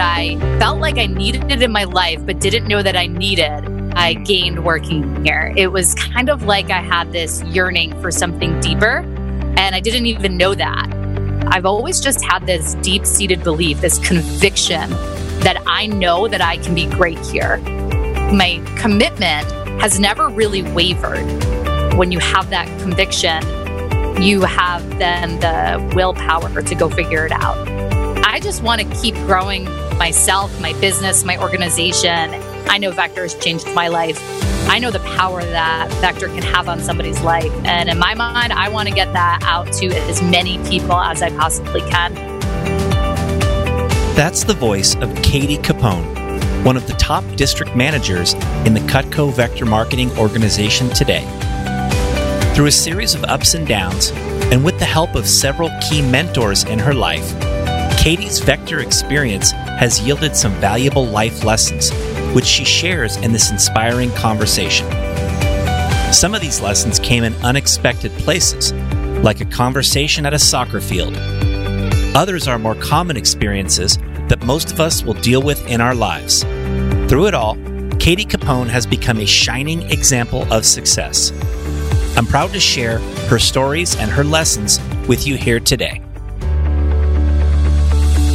that I felt like I needed it in my life, but didn't know that I needed, I gained working here. It was kind of like I had this yearning for something deeper, and I didn't even know that. I've always just had this deep seated belief, this conviction that I know that I can be great here. My commitment has never really wavered. When you have that conviction, you have then the willpower to go figure it out. I just want to keep growing myself, my business, my organization. I know Vector has changed my life. I know the power that Vector can have on somebody's life. And in my mind, I want to get that out to as many people as I possibly can. That's the voice of Katie Capone, one of the top district managers in the Cutco Vector Marketing organization today. Through a series of ups and downs, and with the help of several key mentors in her life, Katie's Vector experience has yielded some valuable life lessons, which she shares in this inspiring conversation. Some of these lessons came in unexpected places, like a conversation at a soccer field. Others are more common experiences that most of us will deal with in our lives. Through it all, Katie Capone has become a shining example of success. I'm proud to share her stories and her lessons with you here today.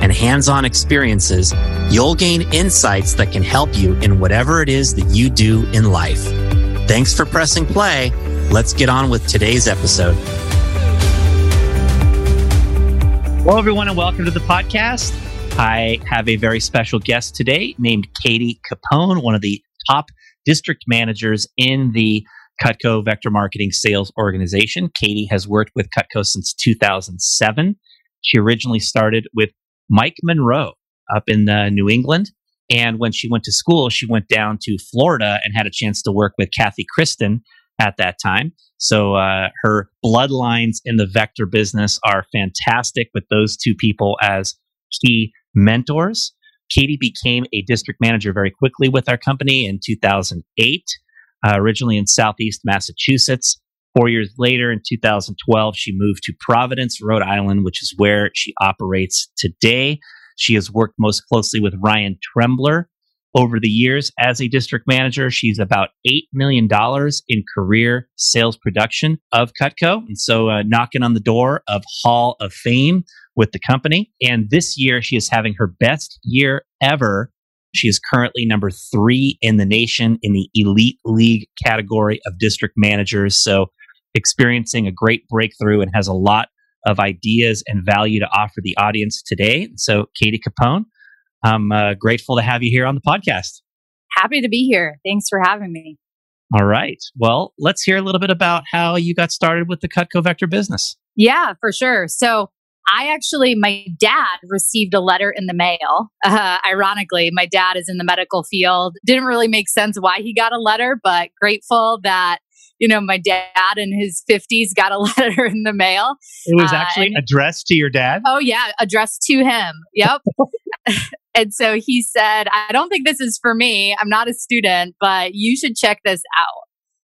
and hands on experiences, you'll gain insights that can help you in whatever it is that you do in life. Thanks for pressing play. Let's get on with today's episode. Hello, everyone, and welcome to the podcast. I have a very special guest today named Katie Capone, one of the top district managers in the Cutco Vector Marketing Sales Organization. Katie has worked with Cutco since 2007. She originally started with Mike Monroe up in uh, New England. And when she went to school, she went down to Florida and had a chance to work with Kathy Kristen at that time. So uh, her bloodlines in the vector business are fantastic with those two people as key mentors. Katie became a district manager very quickly with our company in 2008, uh, originally in Southeast Massachusetts. Four years later, in 2012, she moved to Providence, Rhode Island, which is where she operates today. She has worked most closely with Ryan Trembler over the years as a district manager. She's about $8 million in career sales production of Cutco. And so, uh, knocking on the door of Hall of Fame with the company. And this year, she is having her best year ever. She is currently number three in the nation in the elite league category of district managers. So, experiencing a great breakthrough and has a lot of ideas and value to offer the audience today. So, Katie Capone, I'm uh, grateful to have you here on the podcast. Happy to be here. Thanks for having me. All right. Well, let's hear a little bit about how you got started with the Cutco Vector business. Yeah, for sure. So, I actually, my dad received a letter in the mail. Uh, ironically, my dad is in the medical field. Didn't really make sense why he got a letter, but grateful that you know, my dad in his 50s got a letter in the mail. It was uh, actually uh, addressed to your dad? Oh, yeah, addressed to him. Yep. and so he said, I don't think this is for me. I'm not a student, but you should check this out.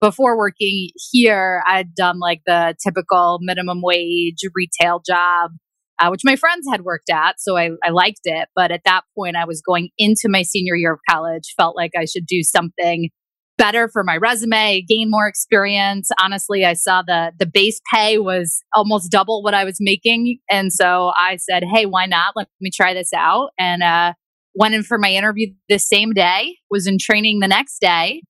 Before working here, I'd done like the typical minimum wage retail job. Uh, which my friends had worked at. So I, I liked it. But at that point, I was going into my senior year of college, felt like I should do something better for my resume, gain more experience. Honestly, I saw the the base pay was almost double what I was making, and so I said, "Hey, why not? Let me try this out." And uh, went in for my interview the same day, was in training the next day,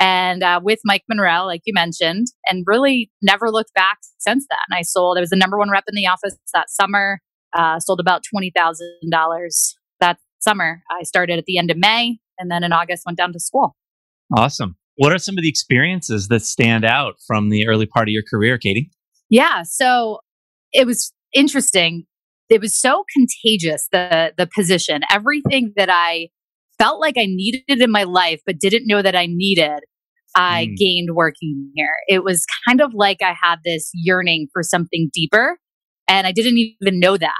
and uh, with Mike Monroe, like you mentioned, and really never looked back since then. I sold, I was the number one rep in the office that summer, uh, sold about $20,000 that summer. I started at the end of May and then in August went down to school. Awesome. What are some of the experiences that stand out from the early part of your career, Katie? Yeah. So it was interesting. It was so contagious, the the position. Everything that I felt like I needed in my life, but didn't know that I needed, I mm. gained working here. It was kind of like I had this yearning for something deeper. And I didn't even know that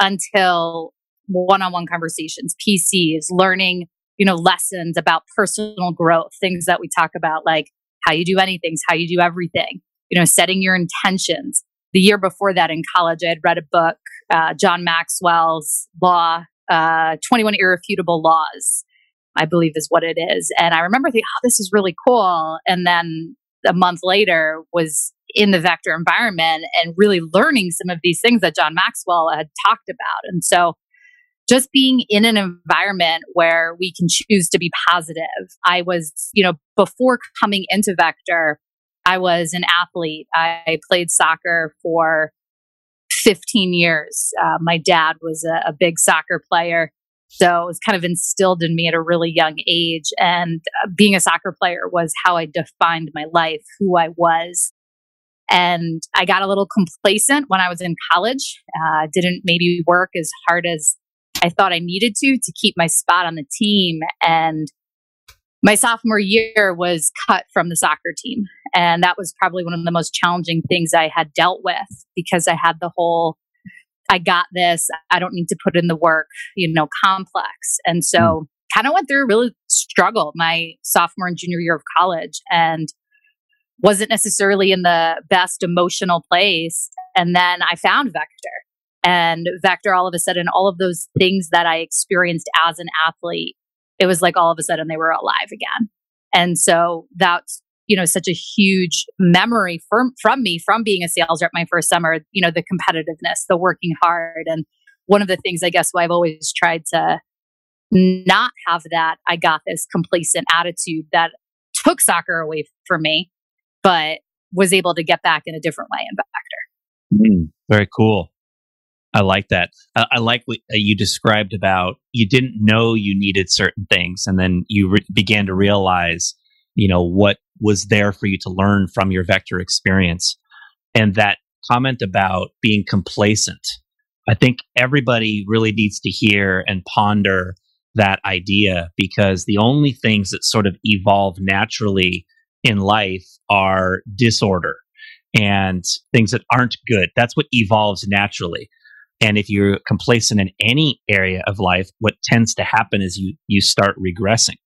until one on one conversations, PCs, learning you know, lessons about personal growth, things that we talk about, like how you do anything, how you do everything, you know, setting your intentions. The year before that in college, I had read a book, uh, John Maxwell's Law, uh, 21 Irrefutable Laws, I believe is what it is. And I remember thinking, oh, this is really cool. And then a month later was in the vector environment and really learning some of these things that John Maxwell had talked about. And so just being in an environment where we can choose to be positive. I was, you know, before coming into Vector, I was an athlete. I played soccer for 15 years. Uh, my dad was a, a big soccer player. So it was kind of instilled in me at a really young age. And uh, being a soccer player was how I defined my life, who I was. And I got a little complacent when I was in college. Uh, didn't maybe work as hard as I thought I needed to to keep my spot on the team. And my sophomore year was cut from the soccer team. And that was probably one of the most challenging things I had dealt with because I had the whole, I got this, I don't need to put in the work, you know, complex. And so mm. kind of went through a really struggle my sophomore and junior year of college and wasn't necessarily in the best emotional place. And then I found Vector and Vector, all of a sudden, all of those things that I experienced as an athlete, it was like all of a sudden they were alive again. And so that's, you know, such a huge memory from, from me from being a sales rep my first summer, you know, the competitiveness, the working hard. And one of the things I guess why I've always tried to not have that, I got this complacent attitude that took soccer away from me, but was able to get back in a different way in Vector. Mm, very cool. I like that. I, I like what uh, you described about you didn't know you needed certain things, and then you re- began to realize, you know, what was there for you to learn from your vector experience. And that comment about being complacent, I think everybody really needs to hear and ponder that idea because the only things that sort of evolve naturally in life are disorder and things that aren't good. That's what evolves naturally. And if you're complacent in any area of life, what tends to happen is you you start regressing.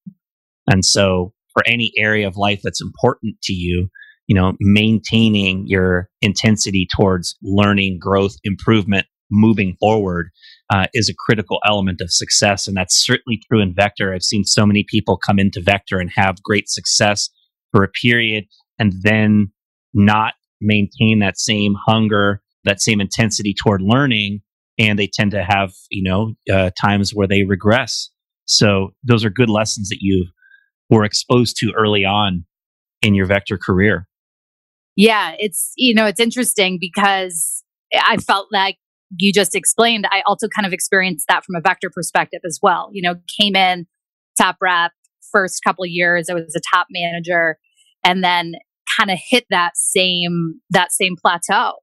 And so for any area of life that's important to you, you know, maintaining your intensity towards learning, growth, improvement, moving forward uh, is a critical element of success. And that's certainly true in Vector. I've seen so many people come into Vector and have great success for a period and then not maintain that same hunger that same intensity toward learning and they tend to have you know uh, times where they regress. So those are good lessons that you were exposed to early on in your vector career. Yeah it's you know it's interesting because i felt like you just explained i also kind of experienced that from a vector perspective as well. You know came in top rep first couple years i was a top manager and then kind of hit that same that same plateau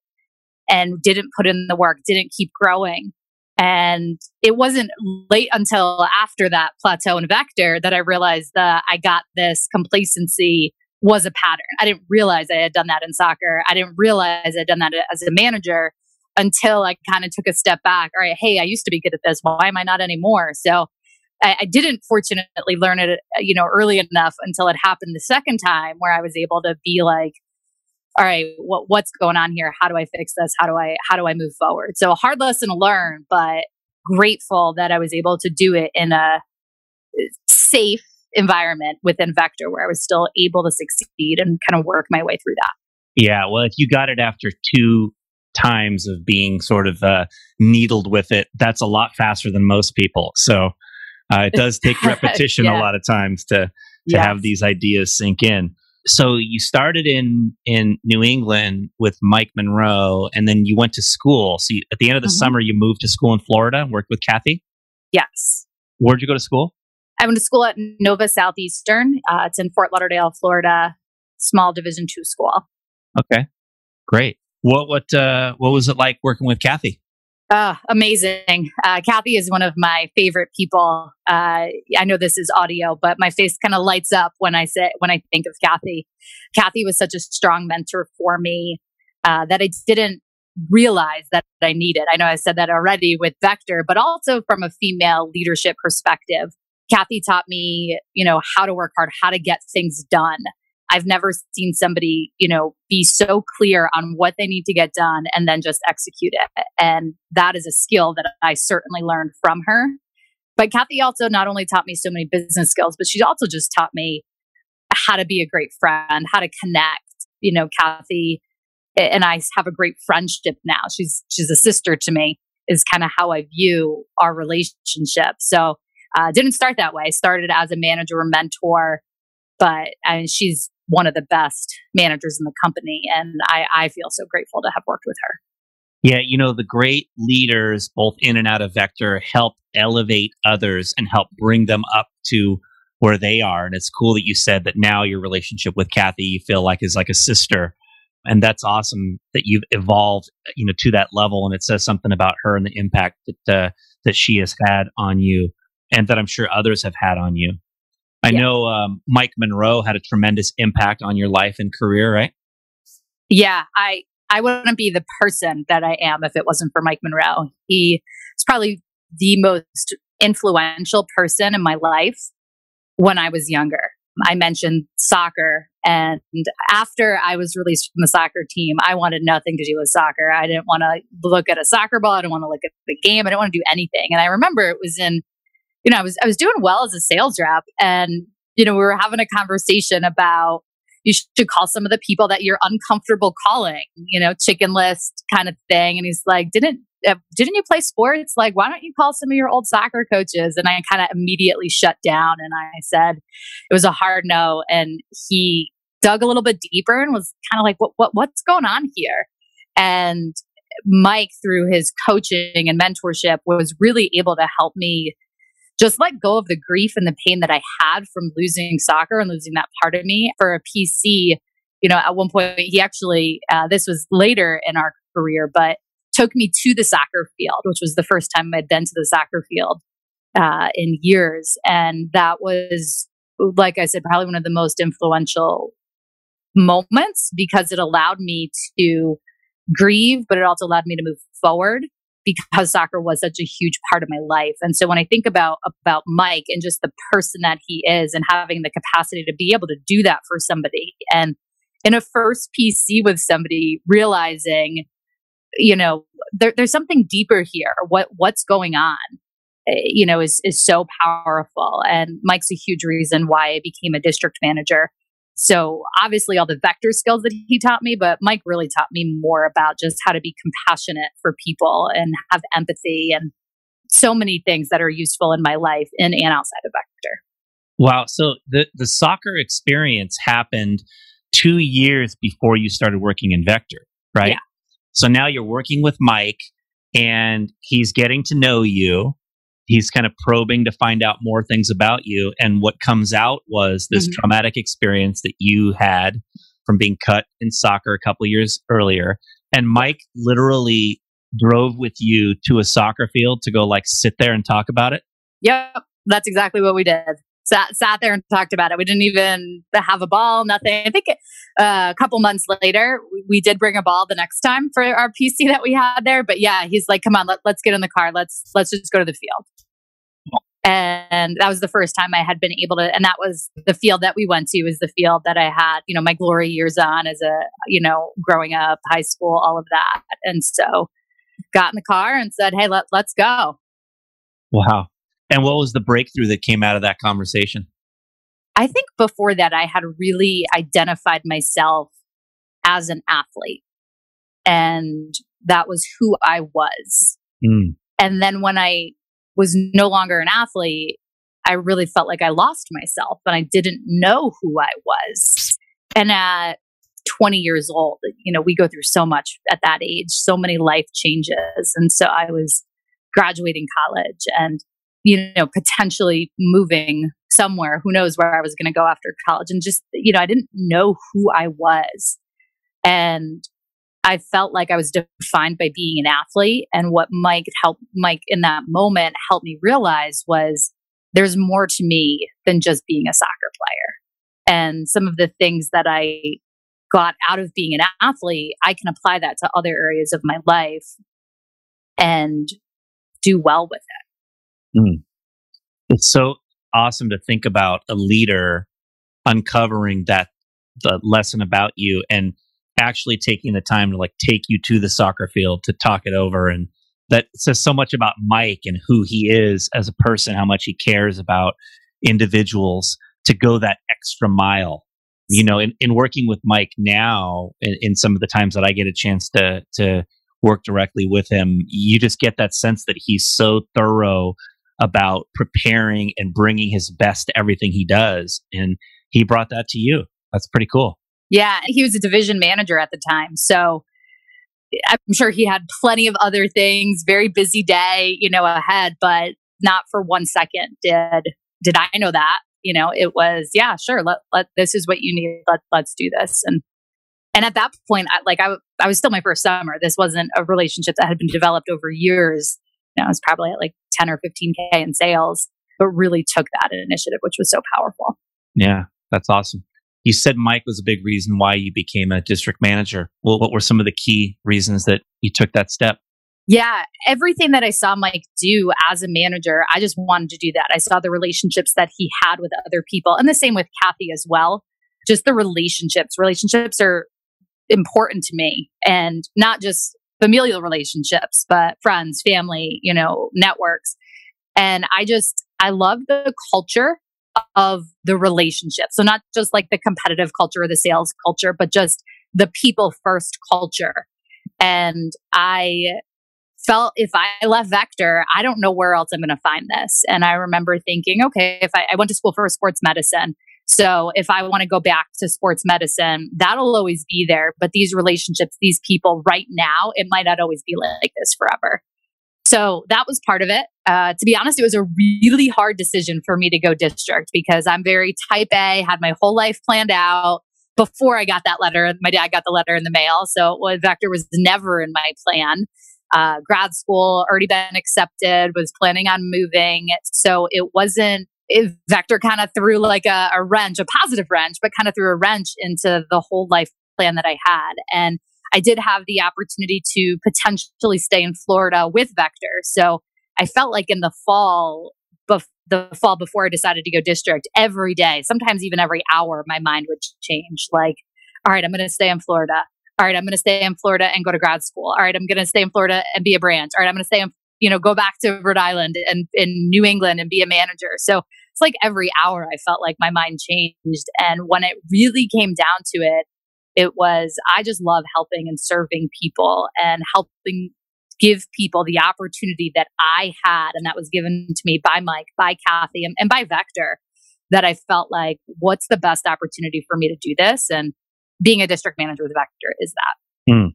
and didn't put in the work, didn't keep growing. And it wasn't late until after that plateau and vector that I realized that I got this complacency was a pattern. I didn't realize I had done that in soccer. I didn't realize I'd done that as a manager until I kind of took a step back. All right, hey, I used to be good at this. Why am I not anymore? So I, I didn't fortunately learn it, you know, early enough until it happened the second time where I was able to be like, all right, what, what's going on here? How do I fix this? How do I how do I move forward? So a hard lesson to learn, but grateful that I was able to do it in a safe environment within Vector where I was still able to succeed and kind of work my way through that. Yeah, well, if you got it after two times of being sort of uh, needled with it, that's a lot faster than most people. So Uh, it does take repetition Yeah. a lot of times to to Yes. have these ideas sink in. So you started in in New England with Mike Monroe, and then you went to school. So you, at the end of the Mhm. summer, you moved to school in Florida and worked with Kathy. Yes. Where'd you go to school? I went to school at Nova Southeastern. Uh, it's in Fort Lauderdale, Florida. Small Division two school. Okay, great. What what uh, what was it like working with Kathy? Uh, amazing. Uh, Kathy is one of my favorite people. Uh, I know this is audio, but my face kind of lights up when I say when I think of Kathy. Kathy was such a strong mentor for me uh, that I didn't realize that I needed. I know I said that already with Vector, but also from a female leadership perspective. Kathy taught me, you know, how to work hard, how to get things done. I've never seen somebody, you know, be so clear on what they need to get done and then just execute it. And that is a skill that I certainly learned from her. But Kathy also not only taught me so many business skills, but she also just taught me how to be a great friend, how to connect. You know, Kathy and I have a great friendship now. She's she's a sister to me. Is kind of how I view our relationship. So uh, didn't start that way. Started as a manager or mentor, but I mean, she's one of the best managers in the company, and I, I feel so grateful to have worked with her. Yeah, you know, the great leaders, both in and out of Vector, help elevate others and help bring them up to where they are. And it's cool that you said that now your relationship with Kathy, you feel like is like a sister. And that's awesome that you've evolved, you know, to that level. And it says something about her and the impact that uh, that she has had on you, and that I'm sure others have had on you. I Yeah. know um, Mike Monroe had a tremendous impact on your life and career, right? Yeah, I I wouldn't be the person that I am if it wasn't for Mike Monroe. He is probably the most influential person in my life when I was younger. I mentioned soccer, and after I was released from the soccer team, I wanted nothing to do with soccer. I didn't want to look at a soccer ball. I didn't want to look at the game. I didn't want to do anything. And I remember it was in, you know, I was I was doing well as a sales rep, and you know, we were having a conversation about you should call some of the people that you're uncomfortable calling, you know, chicken list kind of thing. And he's like, didn't, uh, didn't you play sports? Like, why don't you call some of your old soccer coaches? And I kind of immediately shut down and I said, it was a hard no. And he dug a little bit deeper and was kind of like, what, what, what's going on here? And Mike, through his coaching and mentorship, was really able to help me just let go of the grief and the pain that I had from losing soccer and losing that part of me for a PC. You know, at one point, he actually, uh, this was later in our career, but took me to the soccer field, which was the first time I'd been to the soccer field uh, in years. And that was, like I said, probably one of the most influential moments because it allowed me to grieve, but it also allowed me to move forward because soccer was such a huge part of my life. And so when I think about about Mike and just the person that he is and having the capacity to be able to do that for somebody and in a first PC with somebody realizing you know there, there's something deeper here. What what's going on eh, you know is is so powerful. And Mike's a huge reason why I became a district manager so obviously all the vector skills that he taught me, but Mike really taught me more about just how to be compassionate for people and have empathy and so many things that are useful in my life in and outside of vector. Wow. So the, the soccer experience happened two years before you started working in Vector, right? Yeah. So now you're working with Mike and he's getting to know you. He's kind of probing to find out more things about you. And what comes out was this Mhm. traumatic experience that you had from being cut in soccer a couple years earlier. And Mike literally drove with you to a soccer field to go like sit there and talk about it. Yep, that's exactly what we did. Sat sat there and talked about it. We didn't even have a ball, nothing. I think uh, a couple months later, we, did bring a ball the next time for our PC that we had there. But yeah, he's like, "Come on, let, let's get in the car. Let's let's just go to the field." And that was the first time I had been able to, and that was the field that we went to was the field that I had, you know, my glory years on as a, you know, growing up, high school, all of that. And so got in the car and said, Hey, let, let's go. Wow. And what was the breakthrough that came out of that conversation? I think before that, I had really identified myself as an athlete. And that was who I was. Mm. And then when I was no longer an athlete, I really felt like I lost myself and I didn't know who I was. And at 20 years old, you know, we go through so much at that age, so many life changes. And so I was graduating college and, you know, potentially moving somewhere. Who knows where I was going to go after college? And just, you know, I didn't know who I was. And I felt like I was defined by being an athlete. And what Mike helped Mike in that moment helped me realize was there's more to me than just being a soccer player. And some of the things that I got out of being an athlete, I can apply that to other areas of my life and do well with it. Mm. It's so awesome to think about a leader uncovering that the lesson about you and actually taking the time to like take you to the soccer field to talk it over and that says so much about Mike and who he is as a person, how much he cares about individuals to go that extra mile. You know, in, in working with Mike now, in, in some of the times that I get a chance to to work directly with him, you just get that sense that he's so thorough about preparing and bringing his best to everything he does. And he brought that to you. That's pretty cool. Yeah, he was a division manager at the time. So I'm sure he had plenty of other things, very busy day, you know, ahead, but not for one second did did I know that. You know, it was, yeah, sure, let, let this is what you need. Let, let's do this. And and at that point, I, like I, I was still my first summer. This wasn't a relationship that had been developed over years. Know, I was probably at like 10 or 15K in sales, but really took that initiative, which was so powerful. Yeah, that's awesome. You said Mike was a big reason why you became a district manager. Well, what were some of the key reasons that you took that step? Yeah, everything that I saw Mike do as a manager, I just wanted to do that. I saw the relationships that he had with other people, and the same with Kathy as well. Just the relationships. Relationships are important to me, and not just familial relationships, but friends, family, you know, networks. And I just, I love the culture of the relationship. So not just like the competitive culture or the sales culture, but just the people first culture. And I felt if I left Vector, I don't know where else I'm going to find this. And I remember thinking, okay, if I, I went to school for sports medicine. So if I want to go back to sports medicine, that'll always be there. But these relationships, these people right now, it might not always be like this forever. So that was part of it. Uh, to be honest, it was a really hard decision for me to go district because I'm very type A, had my whole life planned out before I got that letter. My dad got the letter in the mail. So Vector was never in my plan. Uh, grad school already been accepted, was planning on moving. So it wasn't, it, Vector kind of threw like a, a wrench, a positive wrench, but kind of threw a wrench into the whole life plan that I had. And I did have the opportunity to potentially stay in Florida with Vector. So I felt like in the fall, bef- the fall before I decided to go district, every day, sometimes even every hour, my mind would change. Like, all right, I'm going to stay in Florida. All right, I'm going to stay in Florida and go to grad school. All right, I'm going to stay in Florida and be a branch. All right, I'm going to stay in, you know, go back to Rhode Island and in New England and be a manager. So it's like every hour I felt like my mind changed. And when it really came down to it, it was, I just love helping and serving people and helping give people the opportunity that I had and that was given to me by Mike, by Kathy, and, and by Vector that I felt like, what's the best opportunity for me to do this? And being a district manager with Vector is that. Mm.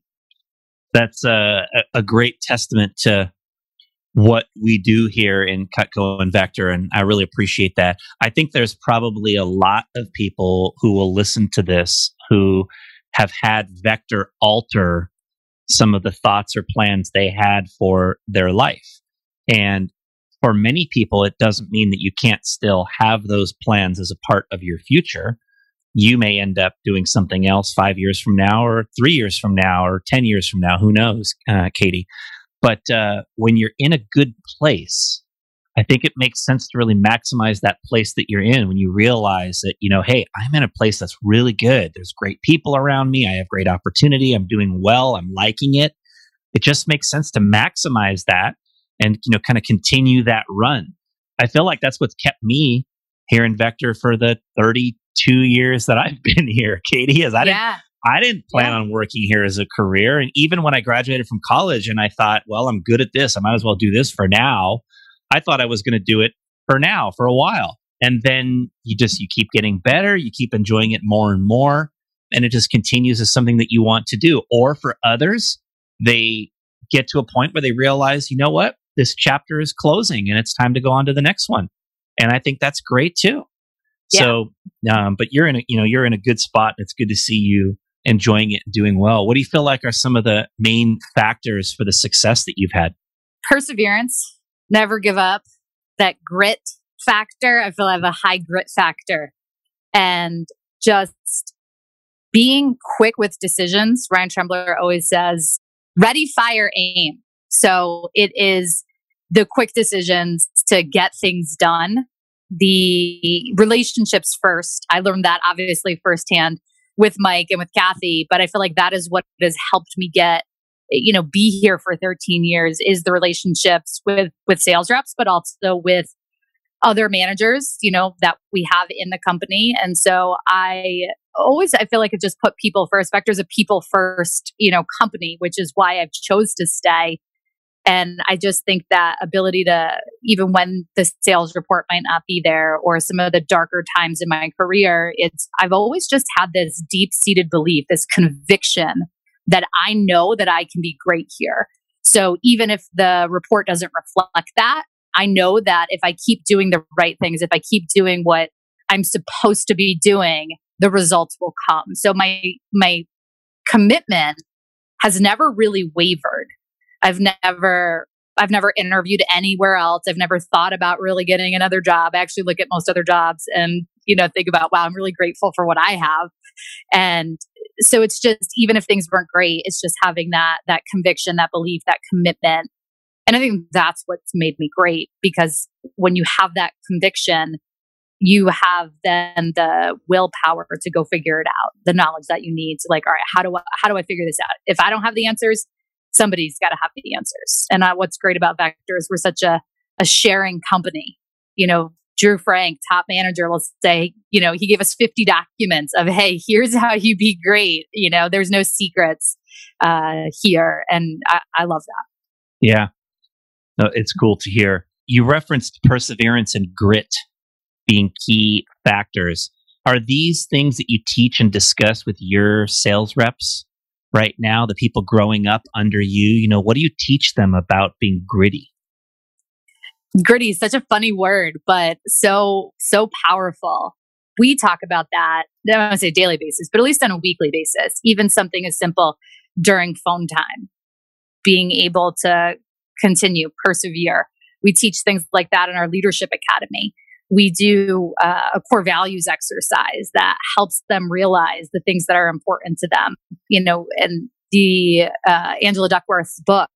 That's a, a great testament to what we do here in Cutco and Vector. And I really appreciate that. I think there's probably a lot of people who will listen to this who have had Vector alter some of the thoughts or plans they had for their life. And for many people, it doesn't mean that you can't still have those plans as a part of your future. You may end up doing something else five years from now, or three years from now, or 10 years from now. Who knows, uh, Katie? But uh, when you're in a good place, I think it makes sense to really maximize that place that you're in when you realize that, you know, hey, I'm in a place that's really good. There's great people around me. I have great opportunity. I'm doing well. I'm liking it. It just makes sense to maximize that and, you know, kind of continue that run. I feel like that's what's kept me here in Vector for the 32 years that I've been here, Katie, is I yeah. didn't I didn't plan yeah. on working here as a career. And even when I graduated from college and I thought, well, I'm good at this, I might as well do this for now. I thought I was going to do it for now, for a while. And then you just, you keep getting better. You keep enjoying it more and more. And it just continues as something that you want to do. Or for others, they get to a point where they realize, you know what? This chapter is closing and it's time to go on to the next one. And I think that's great too. Yeah. So, um, but you're in a, you know, you're in a good spot. It's good to see you enjoying it and doing well. What do you feel like are some of the main factors for the success that you've had? Perseverance, never give up, that grit factor. I feel I have a high grit factor and just being quick with decisions. Ryan Trembler always says, ready, fire, aim. So it is the quick decisions to get things done, the relationships first. I learned that obviously firsthand with Mike and with Kathy, but I feel like that is what has helped me get you know be here for 13 years is the relationships with with sales reps but also with other managers you know that we have in the company. And so i always i feel like it just put people first vector's a people first you know company which is why i've chose to stay and i just think that ability to even when the sales report might not be there or some of the darker times in my career it's i've always just had this deep seated belief this conviction that i know that i can be great here so even if the report doesn't reflect that i know that if i keep doing the right things if i keep doing what i'm supposed to be doing the results will come. So my my commitment has never really wavered. I've never I've never interviewed anywhere else. I've never thought about really getting another job. I actually look at most other jobs and you know think about wow, I'm really grateful for what I have. And so it's just even if things weren't great, it's just having that that conviction, that belief, that commitment. And I think that's what's made me great because when you have that conviction, you have then the willpower to go figure it out, the knowledge that you need to like, all right, how do I, how do I figure this out? If I don't have the answers, somebody's got to have the answers. And uh, what's great about Vector is we're such a, a sharing company. You know, Drew Frank, top manager, will say, you know, he gave us 50 documents of, hey, here's how you be great. You know, there's no secrets uh, here. And I, I love that. Yeah. No, it's cool to hear. You referenced perseverance and grit being key factors. Are these things that you teach and discuss with your sales reps right now, the people growing up under you? You know, what do you teach them about being gritty? Gritty is such a funny word, but so, so powerful. We talk about that, I don't want to say daily basis, but at least on a weekly basis, even something as simple during phone time, being able to continue, persevere. We teach things like that in our leadership academy we do uh, a core values exercise that helps them realize the things that are important to them. You know, and the uh, Angela Duckworth's book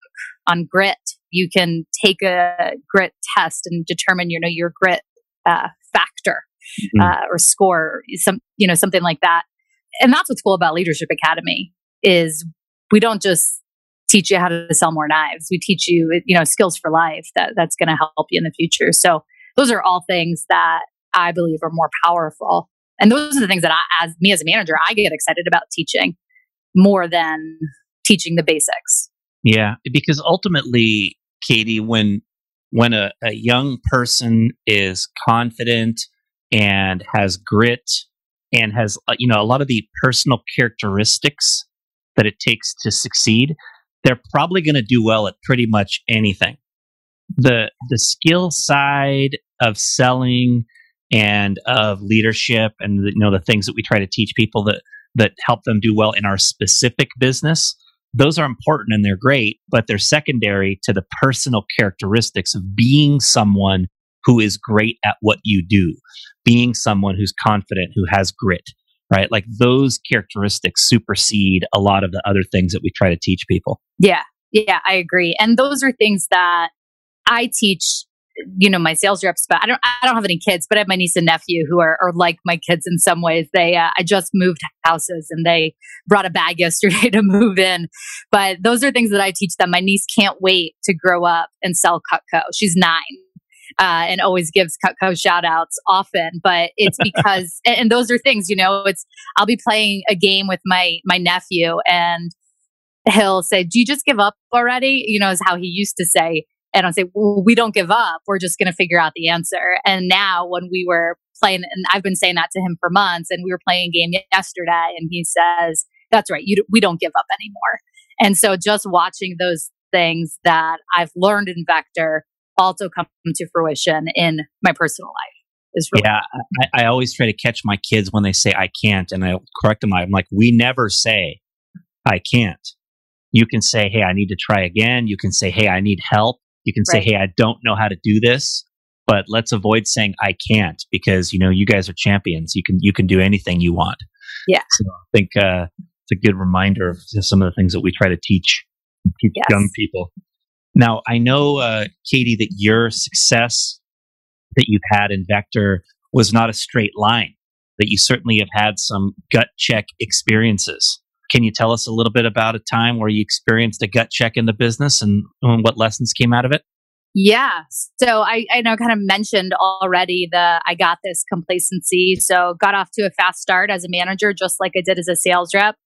on grit, you can take a grit test and determine, you know, your grit uh, factor mm-hmm. Uh, or score, some, you know, something like that. And that's what's cool about Leadership Academy is we don't just teach you how to sell more knives. We teach you, you know, skills for life that that's going to help you in the future. So those are all things that I believe are more powerful. And those are the things that I, as me as a manager, I get excited about teaching more than teaching the basics. Yeah, because ultimately, Katie, when when a, a young person is confident and has grit and has uh, you know a lot of the personal characteristics that it takes to succeed, they're probably going to do well at pretty much anything the the skill side of selling and of leadership and the, you know the things that we try to teach people that that help them do well in our specific business those are important and they're great but they're secondary to the personal characteristics of being someone who is great at what you do being someone who's confident who has grit right? Like those characteristics supersede a lot of the other things that we try to teach people. Yeah. Yeah i agree. And those are things that I teach you know my sales reps but i don't i don't have any kids but i have my niece and nephew who are, are like my kids in some ways. They uh, i just moved houses and they brought a bag yesterday to move in. But those are things that i teach them. My niece can't wait to grow up and sell cutco. She's nine uh, and always gives cutco shout outs often but it's because and those are things you know it's i'll be playing a game with my my nephew and he'll say do you just give up already? You know is how he used to say And I'd say, well, we don't give up. We're just going to figure out the answer. And now when we were playing, and I've been saying that to him for months, and we were playing a game yesterday, and he says, that's right, you, we don't give up anymore. And so just watching those things that I've learned in Vector also come to fruition in my personal life. Is really yeah, I, I, always try to catch my kids when they say I can't, and I correct them. I'm like, we never say I can't. You can say, hey, I need to try again. You can say, hey, I need help. You can right. say, hey, I don't know how to do this. But let's avoid saying I can't because you know you guys are champions. You can you can do anything you want. Yeah. So I think uh, it's a good reminder of some of the things that we try to teach teach yes. young people. Now I know, uh, Katie, that your success that you've had in Vector was not a straight line. That you certainly have had some gut check experiences. Can you tell us a little bit about a time where you experienced a gut check in the business and, and what lessons came out of it? Yeah. So I, I know kind of mentioned already the I got this complacency. So got off to a fast start as a manager, just like I did as a sales rep.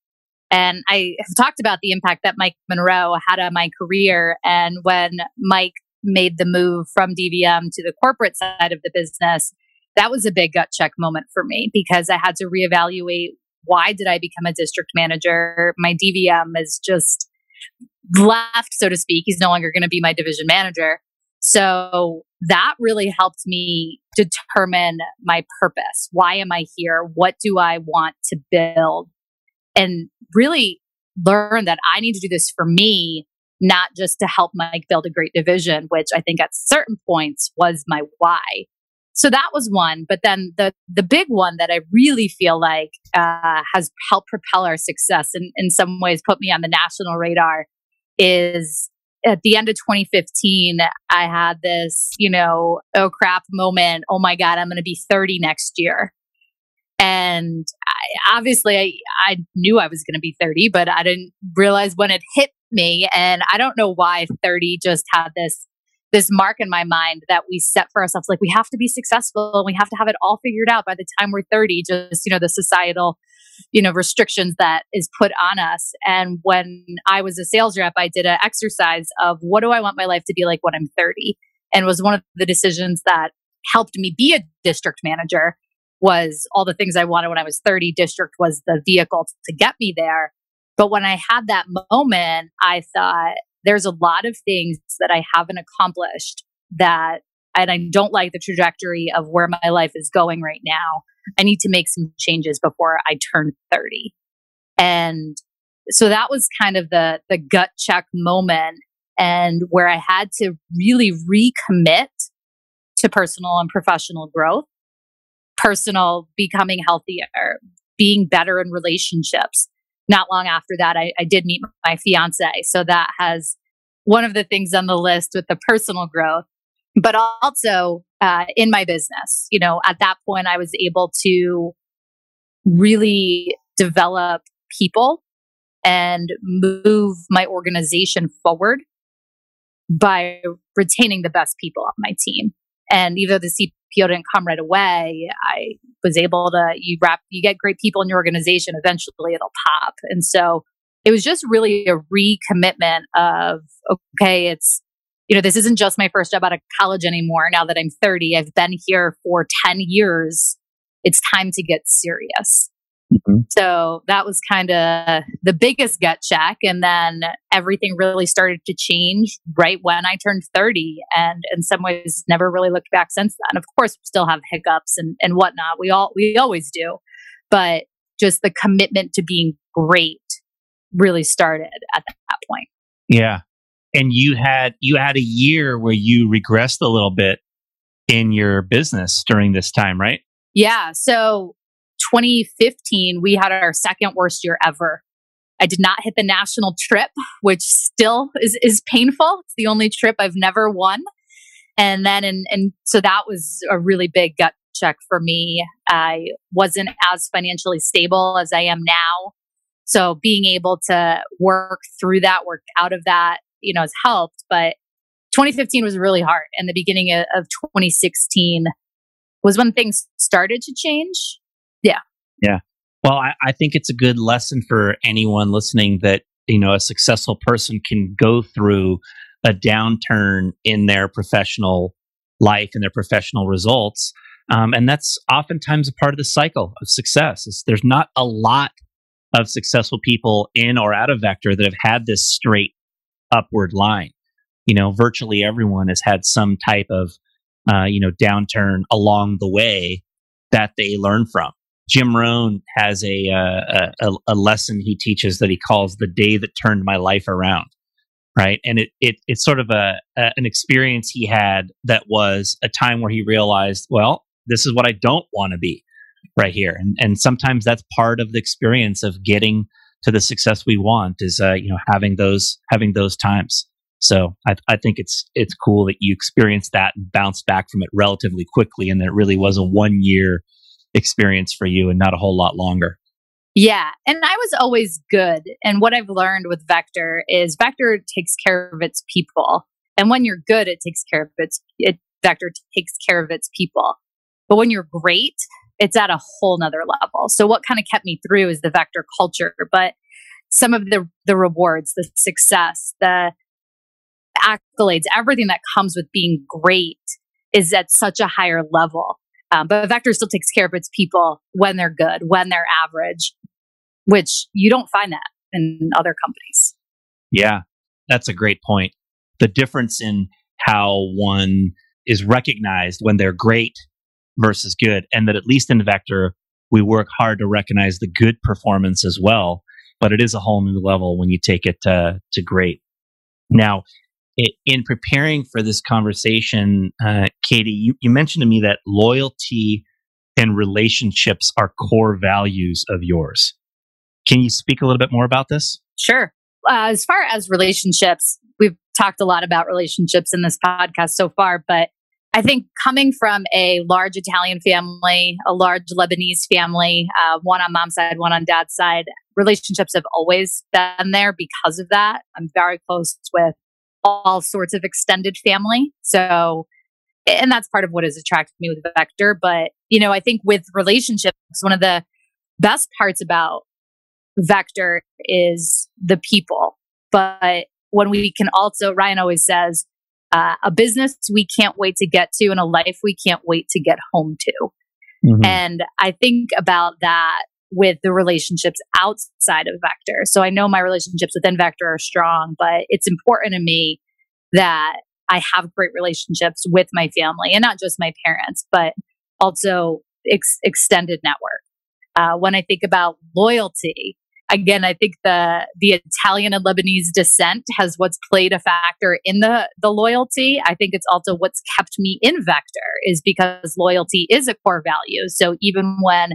And I have talked about the impact that Mike Monroe had on my career. And when Mike made the move from DVM to the corporate side of the business, that was a big gut check moment for me because I had to reevaluate why did I become a district manager? My DVM is just left, so to speak. He's no longer going to be my division manager. So that really helped me determine my purpose. Why am I here? What do I want to build? And really learn that I need to do this for me, not just to help Mike build a great division, which I think at certain points was my why. So that was one. But then the the big one that I really feel like uh, has helped propel our success and in some ways put me on the national radar is at the end of 2015, I had this, you know, oh crap moment. Oh my God, I'm going to be 30 next year. And I, obviously, I, I knew I was going to be 30, but I didn't realize when it hit me. And I don't know why 30 just had this this mark in my mind that we set for ourselves like we have to be successful and we have to have it all figured out by the time we're 30 just you know the societal you know restrictions that is put on us. And when i was a sales rep i did an exercise of what do i want my life to be like when i'm 30 and was one of the decisions that helped me be a district manager was all the things i wanted when i was 30 district was the vehicle to get me there. But when i had that moment i thought there's a lot of things that I haven't accomplished that, and I don't like the trajectory of where my life is going right now. I need to make some changes before I turn 30. And so that was kind of the, the gut check moment and where I had to really recommit to personal and professional growth, personal becoming healthier, being better in relationships, not long after that, I, I did meet my fiance. So that has one of the things on the list with the personal growth, but also uh, in my business. You know, at that point, I was able to really develop people and move my organization forward by retaining the best people on my team. And even though the CPO didn't come right away, I was able to you wrap you get great people in your organization, eventually it'll pop. And so it was just really a recommitment of okay, it's you know, this isn't just my first job out of college anymore. Now that I'm 30, I've been here for 10 years. It's time to get serious. Mm-hmm. So that was kind of the biggest gut check. And then everything really started to change right when I turned 30 and in some ways never really looked back since then. Of course, we still have hiccups and, and whatnot. We all, we always do, but just the commitment to being great really started at that point. Yeah. And you had, you had a year where you regressed a little bit in your business during this time, right? Yeah. So 2015, we had our second worst year ever. I did not hit the national trip, which still is, is painful. It's the only trip I've never won. And then, and, and so that was a really big gut check for me. I wasn't as financially stable as I am now. So being able to work through that, work out of that, you know, has helped. But 2015 was really hard. And the beginning of 2016 was when things started to change. Yeah. Well, I, I think it's a good lesson for anyone listening that, you know, a successful person can go through a downturn in their professional life and their professional results. Um, and that's oftentimes a part of the cycle of success. It's, there's not a lot of successful people in or out of Vector that have had this straight upward line. You know, virtually everyone has had some type of, uh, you know, downturn along the way that they learn from. Jim Rohn has a, uh, a, a lesson he teaches that he calls the day that turned my life around. Right. And it, it it's sort of a, a an experience he had that was a time where he realized, well, this is what I don't want to be right here. And and sometimes that's part of the experience of getting to the success we want is uh, you know having those having those times. So I, I think it's it's cool that you experienced that and bounced back from it relatively quickly, and that it really was a one year experience for you and not a whole lot longer. Yeah. And I was always good. And what I've learned with Vector is Vector takes care of its people. And when you're good, it takes care of its, it, Vector takes care of its people. But when you're great, it's at a whole nother level. So what kind of kept me through is the Vector culture, but some of the, the rewards, the success, the accolades, everything that comes with being great is at such a higher level. Um, but Vector still takes care of its people when they're good, when they're average, which you don't find that in other companies. Yeah, that's a great point. The difference in how one is recognized when they're great versus good, and that at least in Vector, we work hard to recognize the good performance as well. But it is a whole new level when you take it to, to great. Now, in preparing for this conversation, uh, Katie, you, you mentioned to me that loyalty and relationships are core values of yours. Can you speak a little bit more about this? Sure. Uh, as far as relationships, we've talked a lot about relationships in this podcast so far, but I think coming from a large Italian family, a large Lebanese family, uh, one on mom's side, one on dad's side, relationships have always been there because of that. I'm very close with all sorts of extended family. So, and that's part of what has attracted me with Vector. But, you know, I think with relationships, one of the best parts about Vector is the people. But when we can also, Ryan always says, uh, a business we can't wait to get to and a life we can't wait to get home to. Mm-hmm. And I think about that with the relationships outside of Vector. So I know my relationships within Vector are strong, but it's important to me that I have great relationships with my family and not just my parents, but also ex- extended network. Uh, when I think about loyalty, again, I think the the Italian and Lebanese descent has what's played a factor in the the loyalty. I think it's also what's kept me in Vector is because loyalty is a core value. So even when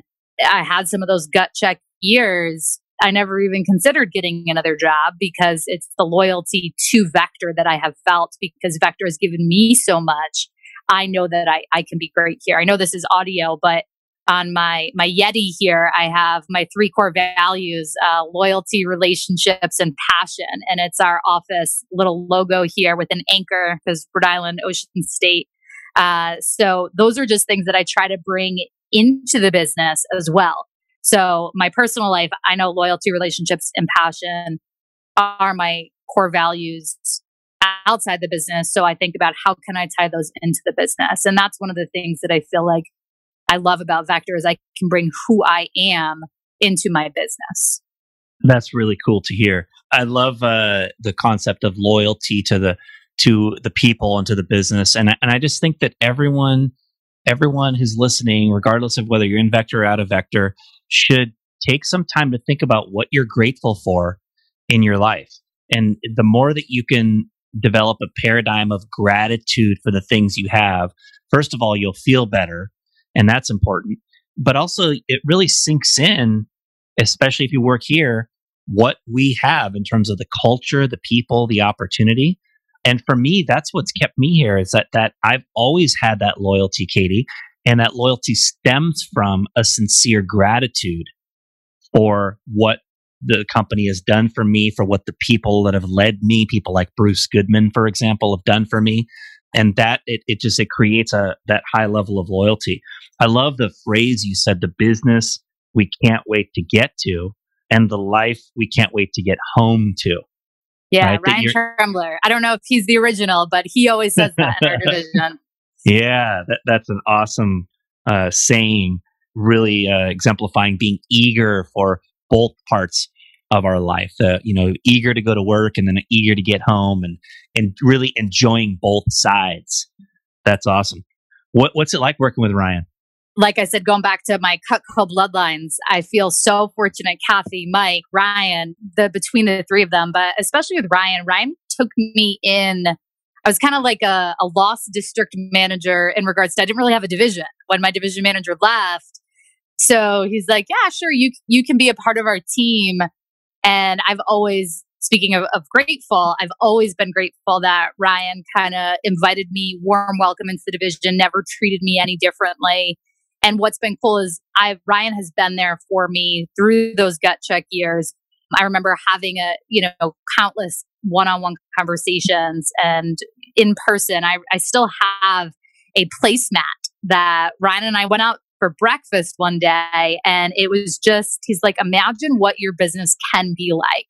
I had some of those gut check years. I never even considered getting another job because it's the loyalty to Vector that I have felt because Vector has given me so much. I know that I, I can be great here. I know this is audio, but on my my Yeti here, I have my three core values: uh, loyalty, relationships, and passion. And it's our office little logo here with an anchor because Rhode Island, Ocean State. Uh, so those are just things that I try to bring into the business as well. So my personal life, I know loyalty, relationships, and passion are my core values outside the business. So I think about how can I tie those into the business? And that's one of the things that I feel like I love about Vector is I can bring who I am into my business. That's really cool to hear. I love uh, the concept of loyalty to the to the people and to the business, and and I just think that everyone everyone who's listening, regardless of whether you're in Vector or out of Vector, should take some time to think about what you're grateful for in your life. And the more that you can develop a paradigm of gratitude for the things you have, first of all, you'll feel better. And that's important. But also, it really sinks in, especially if you work here, what we have in terms of the culture, the people, the opportunity. And for me, that's what's kept me here is that that I've always had that loyalty, Katie, and that loyalty stems from a sincere gratitude for what the company has done for me, for what the people that have led me, people like Bruce Goodman, for example, have done for me. And that it, it just it creates a that high level of loyalty. I love the phrase you said, the business we can't wait to get to, and the life we can't wait to get home to Yeah, right? Ryan Trembler. I don't know if he's the original, but he always says that in our division. Yeah, that, that's an awesome uh, saying, really uh, exemplifying being eager for both parts of our life. Uh, you know, eager to go to work and then eager to get home, and and really enjoying both sides. That's awesome. What what's it like working with Ryan? Like I said, going back to my Cutco bloodlines, I feel so fortunate. Kathy, Mike, Ryan, the between the three of them, but especially with Ryan. Ryan took me in. I was kind of like a, a lost district manager in regards to I didn't really have a division when my division manager left. So he's like, "Yeah, sure, you you can be a part of our team." And I've always speaking of, of, grateful, I've always been grateful that Ryan kind of invited me warm welcome into the division, never treated me any differently. And what's been cool is I've Ryan has been there for me through those gut check years. I remember having a, you know, countless one-on-one conversations and in person. I, I still have a placemat that Ryan and I went out for breakfast one day and it was just he's like imagine what your business can be like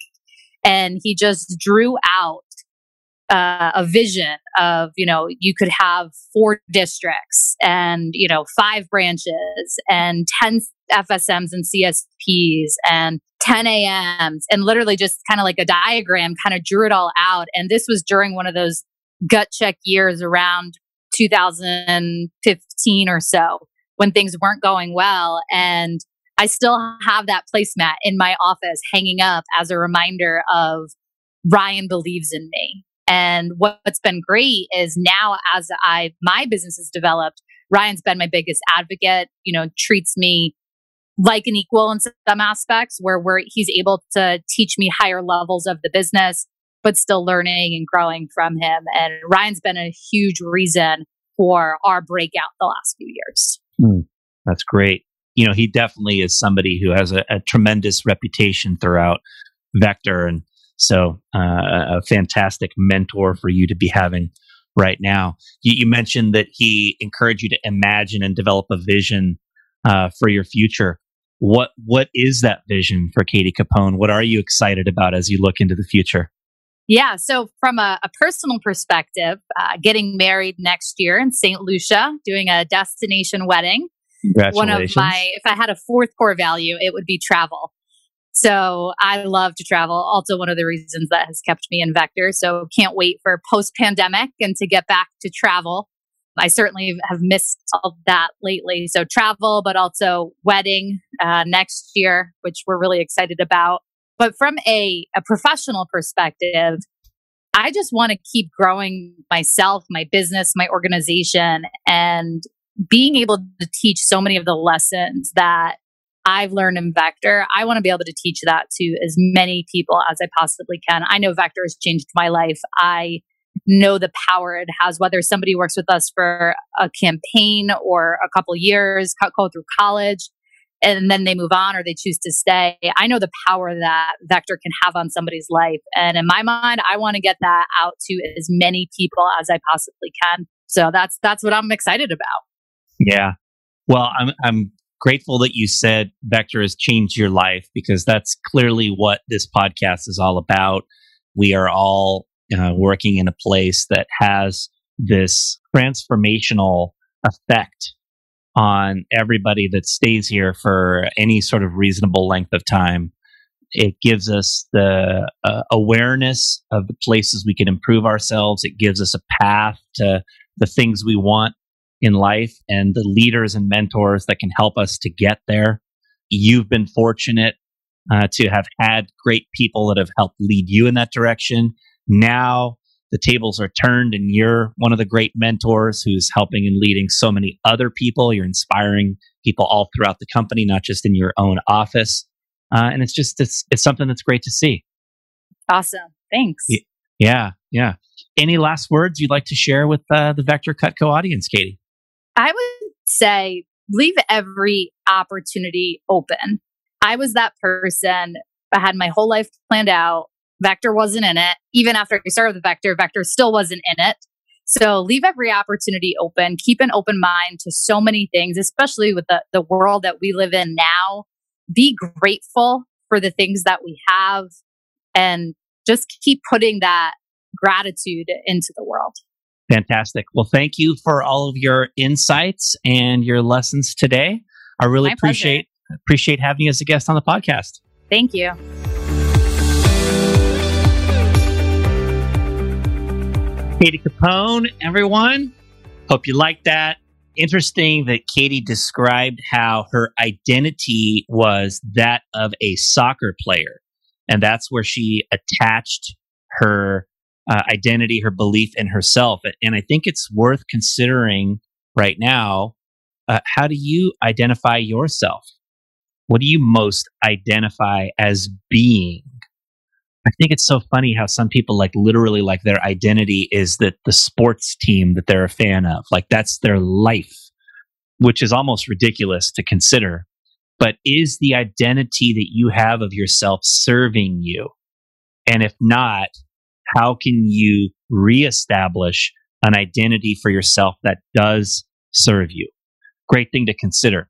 and he just drew out uh, a vision of you know you could have four districts and you know five branches and 10 fsms and csps and 10 ams and literally just kind of like a diagram kind of drew it all out and this was during one of those gut check years around 2015 or so when things weren't going well and I still have that placemat in my office hanging up as a reminder of Ryan believes in me. And what's been great is now as I my business has developed, Ryan's been my biggest advocate, you know, treats me like an equal in some aspects where we're, he's able to teach me higher levels of the business, but still learning and growing from him. And Ryan's been a huge reason for our breakout the last few years. Mm, that's great you know, he definitely is somebody who has a, a tremendous reputation throughout Vector. And so uh, a fantastic mentor for you to be having right now. You, you, mentioned that he encouraged you to imagine and develop a vision uh, for your future. What what is that vision for Katie Capone? What are you excited about as you look into the future? Yeah, so from a, a personal perspective, uh, getting married next year in St. Lucia, doing a destination wedding, one of my, if I had a fourth core value, it would be travel. So I love to travel. Also, one of the reasons that has kept me in Vector. So can't wait for post pandemic and to get back to travel. I certainly have missed all that lately. So travel, but also wedding uh, next year, which we're really excited about. But from a, a professional perspective, I just want to keep growing myself, my business, my organization, and being able to teach so many of the lessons that I've learned in Vector, I want to be able to teach that to as many people as I possibly can. I know Vector has changed my life. I know the power it has, whether somebody works with us for a campaign or a couple years, go through college, and then they move on or they choose to stay. I know the power that Vector can have on somebody's life. And in my mind, I want to get that out to as many people as I possibly can. So that's that's what I'm excited about. Yeah. Well, I'm I'm grateful that you said Vector has changed your life because that's clearly what this podcast is all about. We are all uh, working in a place that has this transformational effect on everybody that stays here for any sort of reasonable length of time. It gives us the uh, awareness of the places we can improve ourselves. It gives us a path to the things we want in life and the leaders and mentors that can help us to get there. You've been fortunate uh, to have had great people that have helped lead you in that direction. Now the tables are turned, and you're one of the great mentors who's helping and leading so many other people. You're inspiring people all throughout the company, not just in your own office. Uh, and it's just it's it's something that's great to see. Awesome, thanks. Yeah, yeah. Any last words you'd like to share with uh, the Vector Cutco audience, Katie? I would say leave every opportunity open. I was that person. I had my whole life planned out. Vector wasn't in it. Even after I started the Vector, Vector still wasn't in it. So leave every opportunity open. Keep an open mind to so many things, especially with the, the world that we live in now. Be grateful for the things that we have and just keep putting that gratitude into the world. Fantastic. Well, thank you for all of your insights and your lessons today. I really My appreciate pleasure. appreciate having you as a guest on the podcast. Thank you. Katie Capone, everyone. Hope you liked that. Interesting that Katie described how her identity was that of a soccer player. And that's where she attached her uh, identity, her belief in herself. And I think it's worth considering right now uh, how do you identify yourself? What do you most identify as being? I think it's so funny how some people like literally like their identity is that the sports team that they're a fan of. Like that's their life, which is almost ridiculous to consider. But is the identity that you have of yourself serving you? And if not, how can you reestablish an identity for yourself that does serve you? Great thing to consider.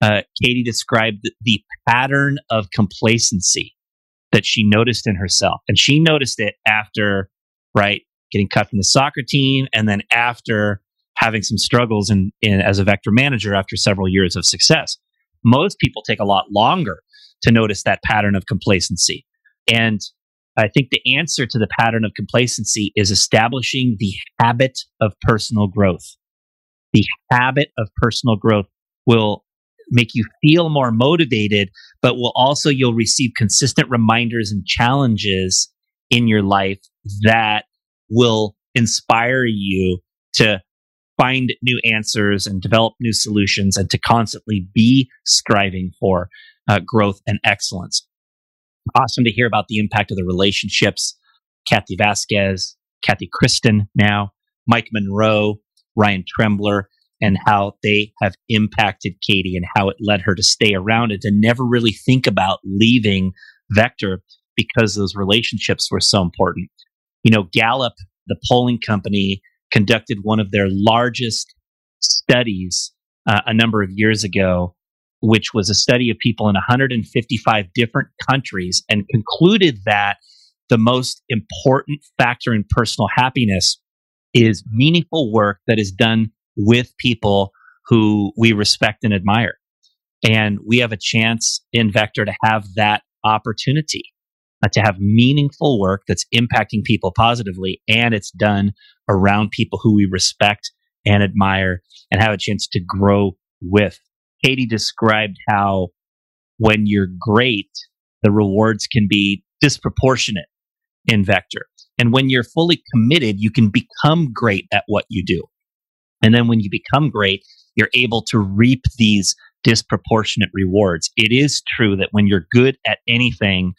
Uh, Katie described the pattern of complacency that she noticed in herself. And she noticed it after, right, getting cut from the soccer team and then after having some struggles in, in as a vector manager after several years of success. Most people take a lot longer to notice that pattern of complacency. And I think the answer to the pattern of complacency is establishing the habit of personal growth. The habit of personal growth will make you feel more motivated, but will also, you'll receive consistent reminders and challenges in your life that will inspire you to find new answers and develop new solutions and to constantly be striving for uh, growth and excellence. Awesome to hear about the impact of the relationships. Kathy Vasquez, Kathy Kristen now, Mike Monroe, Ryan Trembler, and how they have impacted Katie and how it led her to stay around and to never really think about leaving Vector because those relationships were so important. You know, Gallup, the polling company, conducted one of their largest studies uh, a number of years ago, which was a study of people in 155 different countries and concluded that the most important factor in personal happiness is meaningful work that is done with people who we respect and admire. And we have a chance in Vector to have that opportunity uh, to have meaningful work that's impacting people positively and it's done around people who we respect and admire and have a chance to grow with. Katie described how when you're great, the rewards can be disproportionate in Vector. And when you're fully committed, you can become great at what you do. And then when you become great, you're able to reap these disproportionate rewards. It is true that when you're good at anything,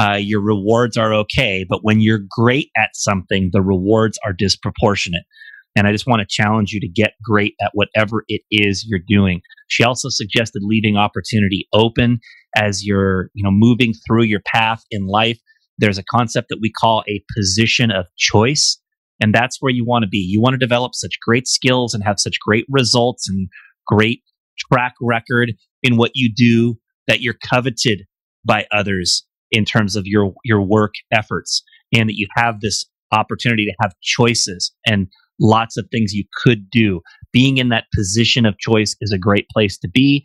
uh, your rewards are okay. But when you're great at something, the rewards are disproportionate. And I just want to challenge you to get great at whatever it is you're doing. She also suggested leaving opportunity open as you're, you know, moving through your path in life. There's a concept that we call a position of choice. And that's where you want to be. You want to develop such great skills and have such great results and great track record in what you do that you're coveted by others in terms of your your work efforts and that you have this opportunity to have choices and lots of things you could do. Being in that position of choice is a great place to be.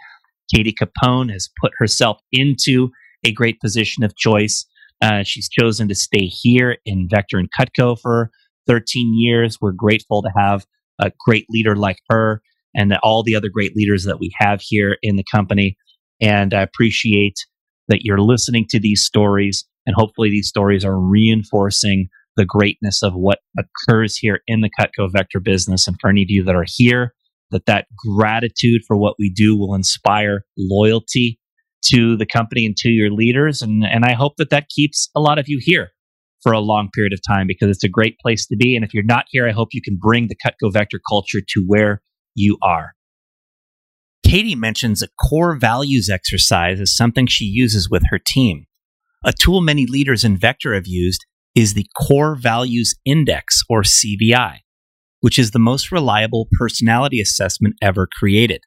Katie Capone has put herself into a great position of choice. Uh, she's chosen to stay here in Vector and Cutco for 13 years. We're grateful to have a great leader like her and all the other great leaders that we have here in the company. And I appreciate that you're listening to these stories. And hopefully, these stories are reinforcing the greatness of what occurs here in the Cutco Vector business. And for any of you that are here, that that gratitude for what we do will inspire loyalty to the company and to your leaders. And, and I hope that that keeps a lot of you here for a long period of time because it's a great place to be. And if you're not here, I hope you can bring the Cutco Vector culture to where you are. Katie mentions a core values exercise as something she uses with her team. A tool many leaders in Vector have used is the Core Values Index, or CVI, which is the most reliable personality assessment ever created.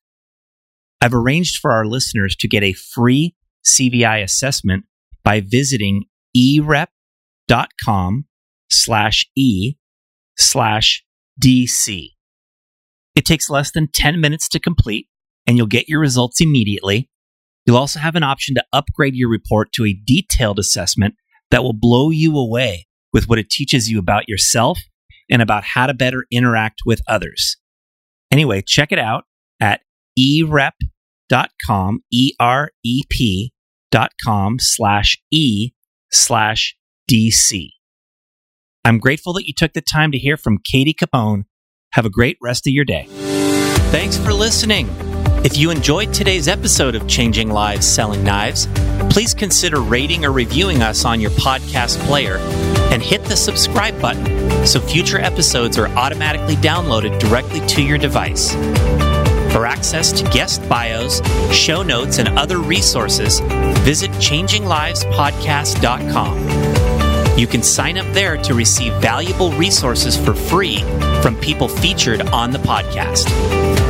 I've arranged for our listeners to get a free CVI assessment by visiting erep erep.com slash e slash DC. It takes less than 10 minutes to complete, and you'll get your results immediately. You'll also have an option to upgrade your report to a detailed assessment that will blow you away with what it teaches you about yourself and about how to better interact with others. Anyway, check it out at erep.com, E R E P dot com slash E slash DC. I'm grateful that you took the time to hear from Katie Capone. Have a great rest of your day. Thanks for listening. If you enjoyed today's episode of Changing Lives Selling Knives, please consider rating or reviewing us on your podcast player and hit the subscribe button so future episodes are automatically downloaded directly to your device. For access to guest bios, show notes, and other resources, visit changinglivespodcast.com. You can sign up there to receive valuable resources for free from people featured on the podcast.